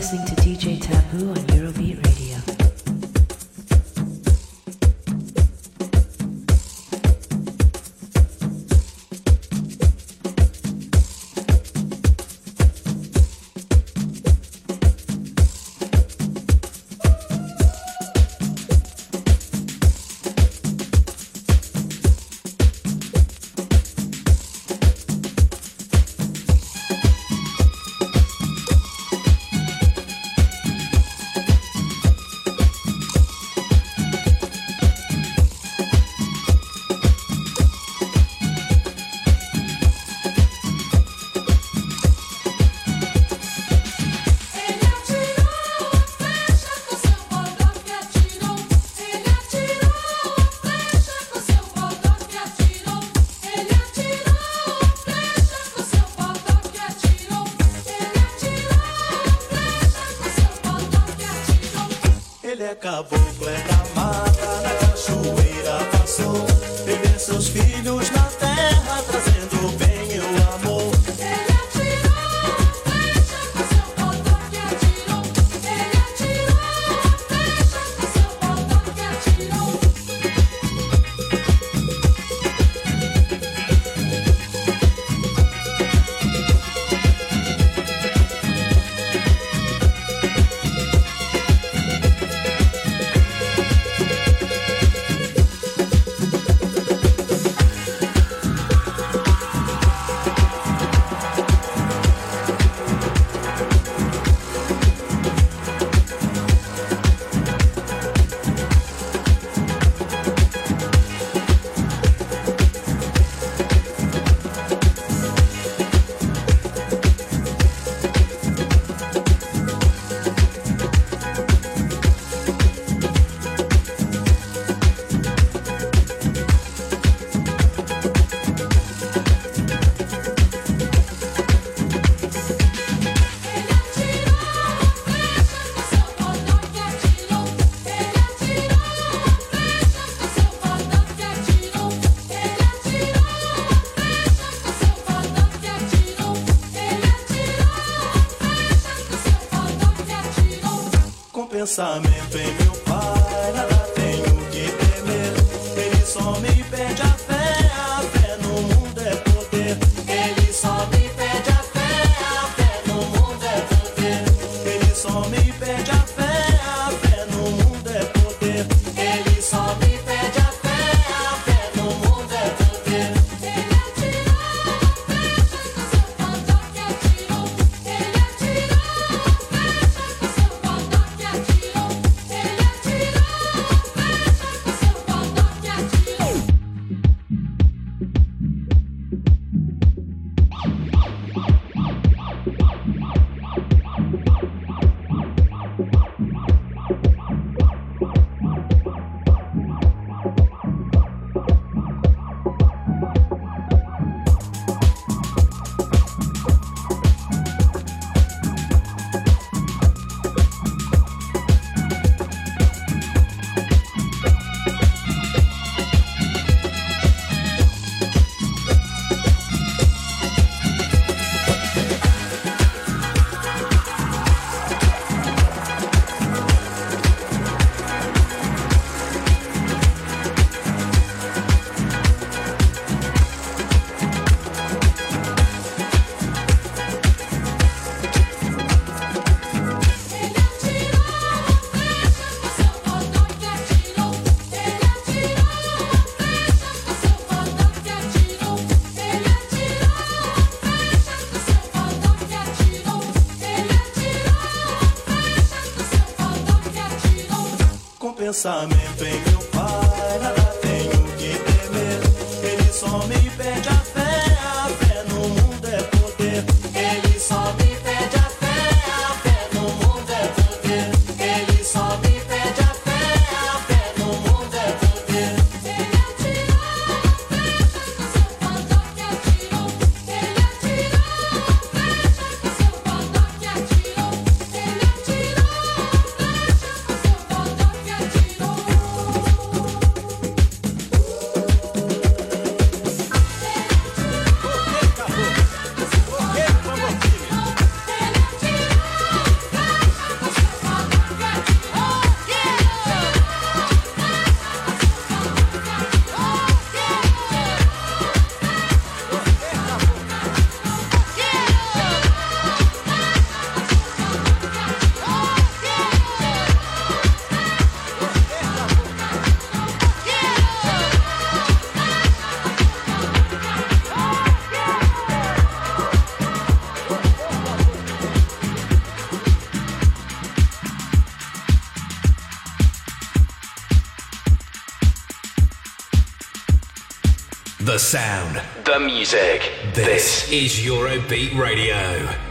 listening to DJ Taboo on Eurobeat Radio. besame. bésame. The sound. The music. This is Eurobeat Radio.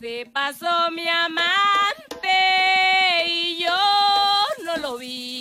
Se pasó mi amante y yo no lo vi.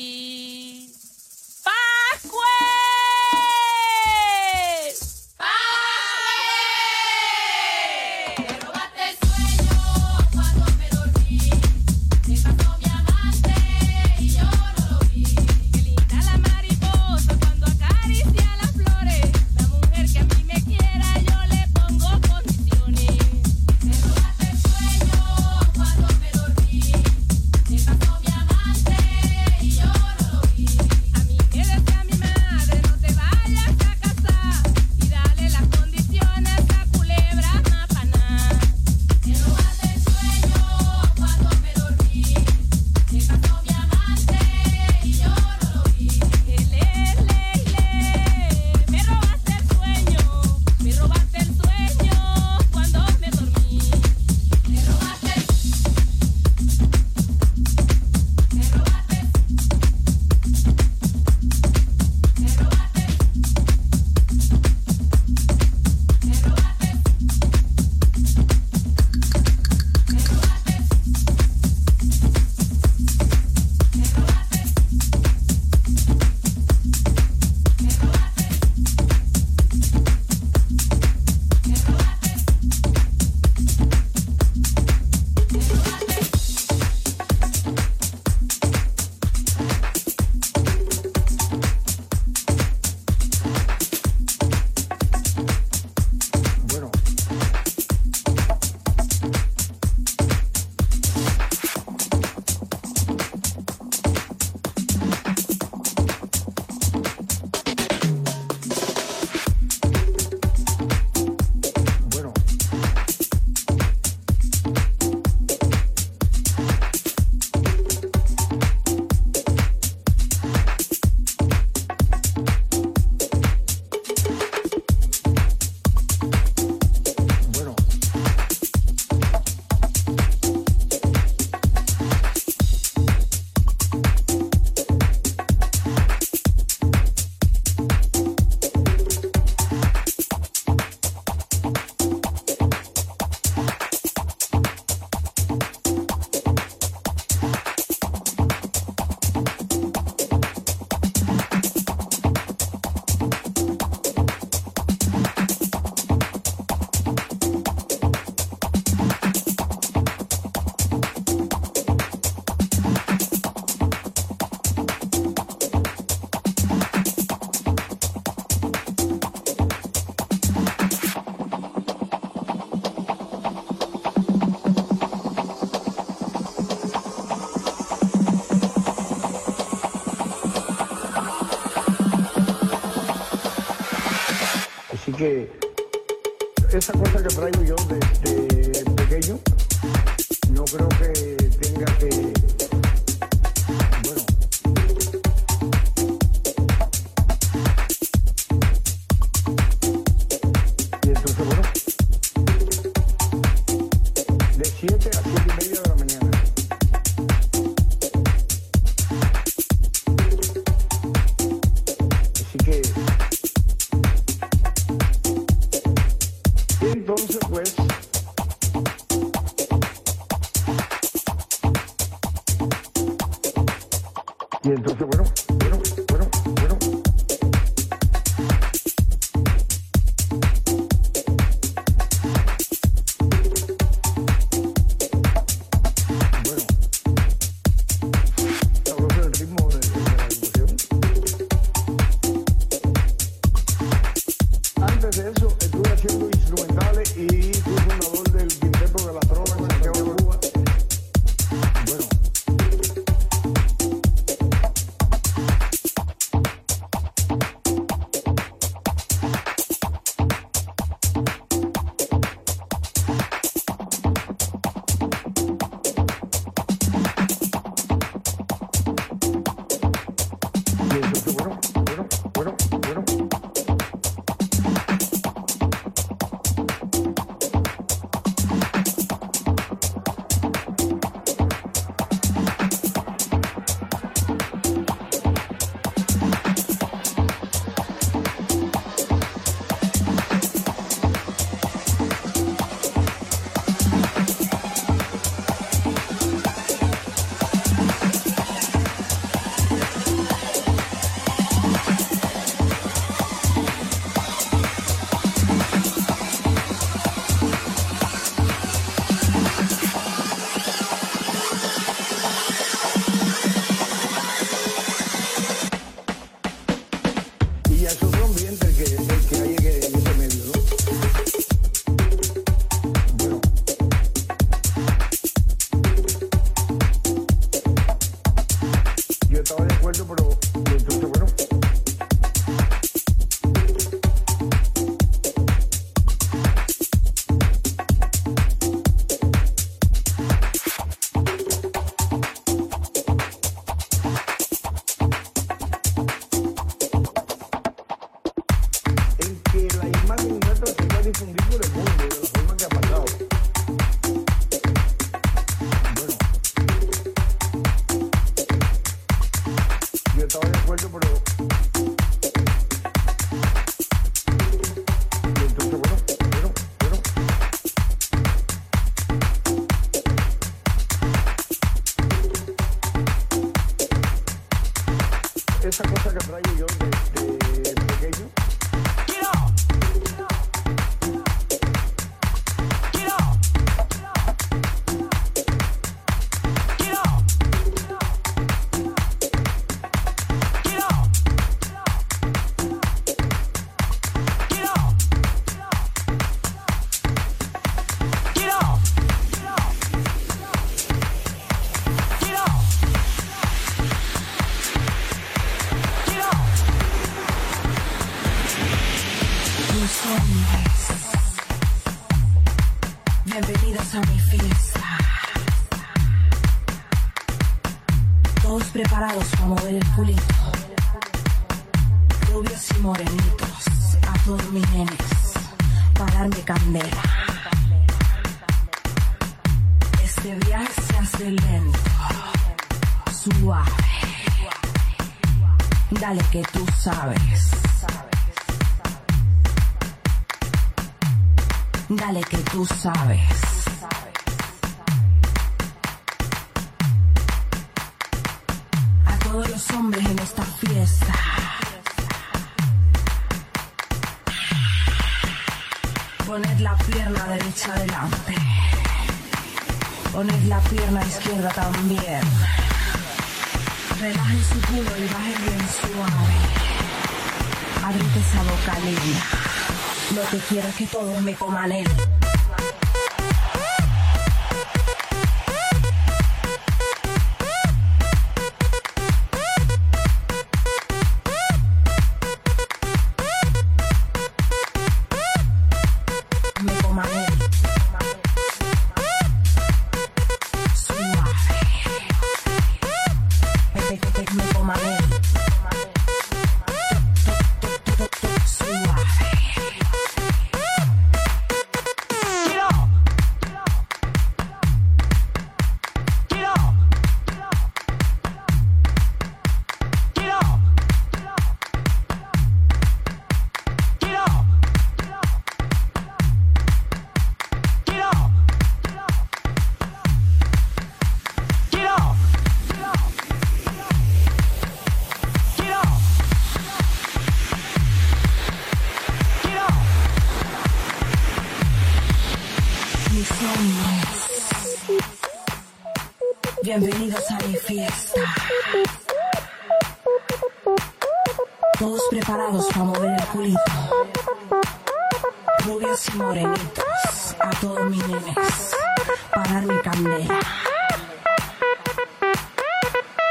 que esa cosa que traigo yo de, de Y entonces Dale que tú sabes. A todos los hombres en esta fiesta. Poned la pierna derecha adelante. Poned la pierna izquierda también. Relajen su culo y bajen bien suave. Abrite esa boca linda. Lo que quiero es que todos me coman él.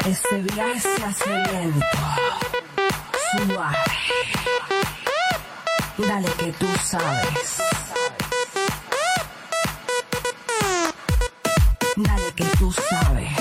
Este viaje se hace lento, suave. Dale que tú sabes. Dale que tú sabes.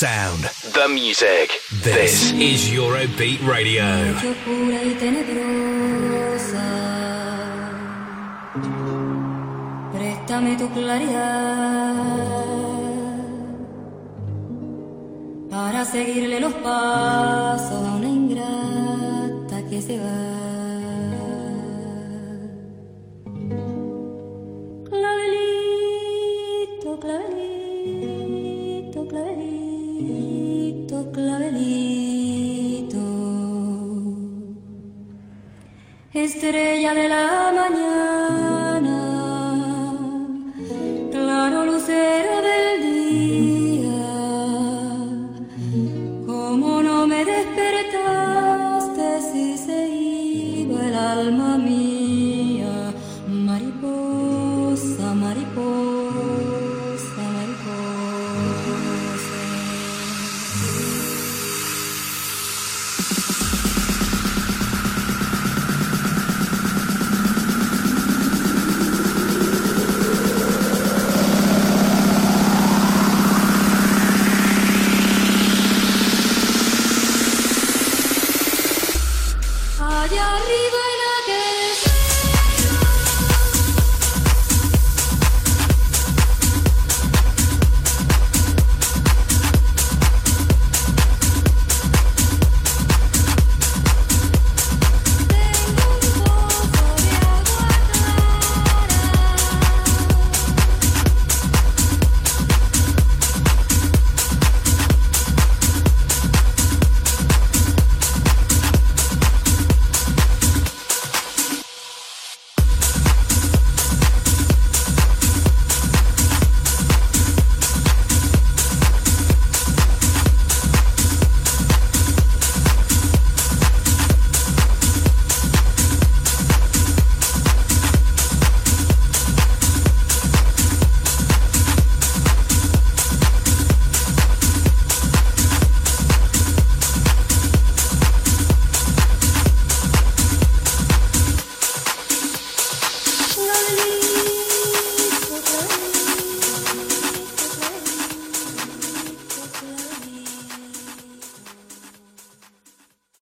sound. The music. This, this is Eurobeat Radio. Préstame tu claridad para seguirle los pasos.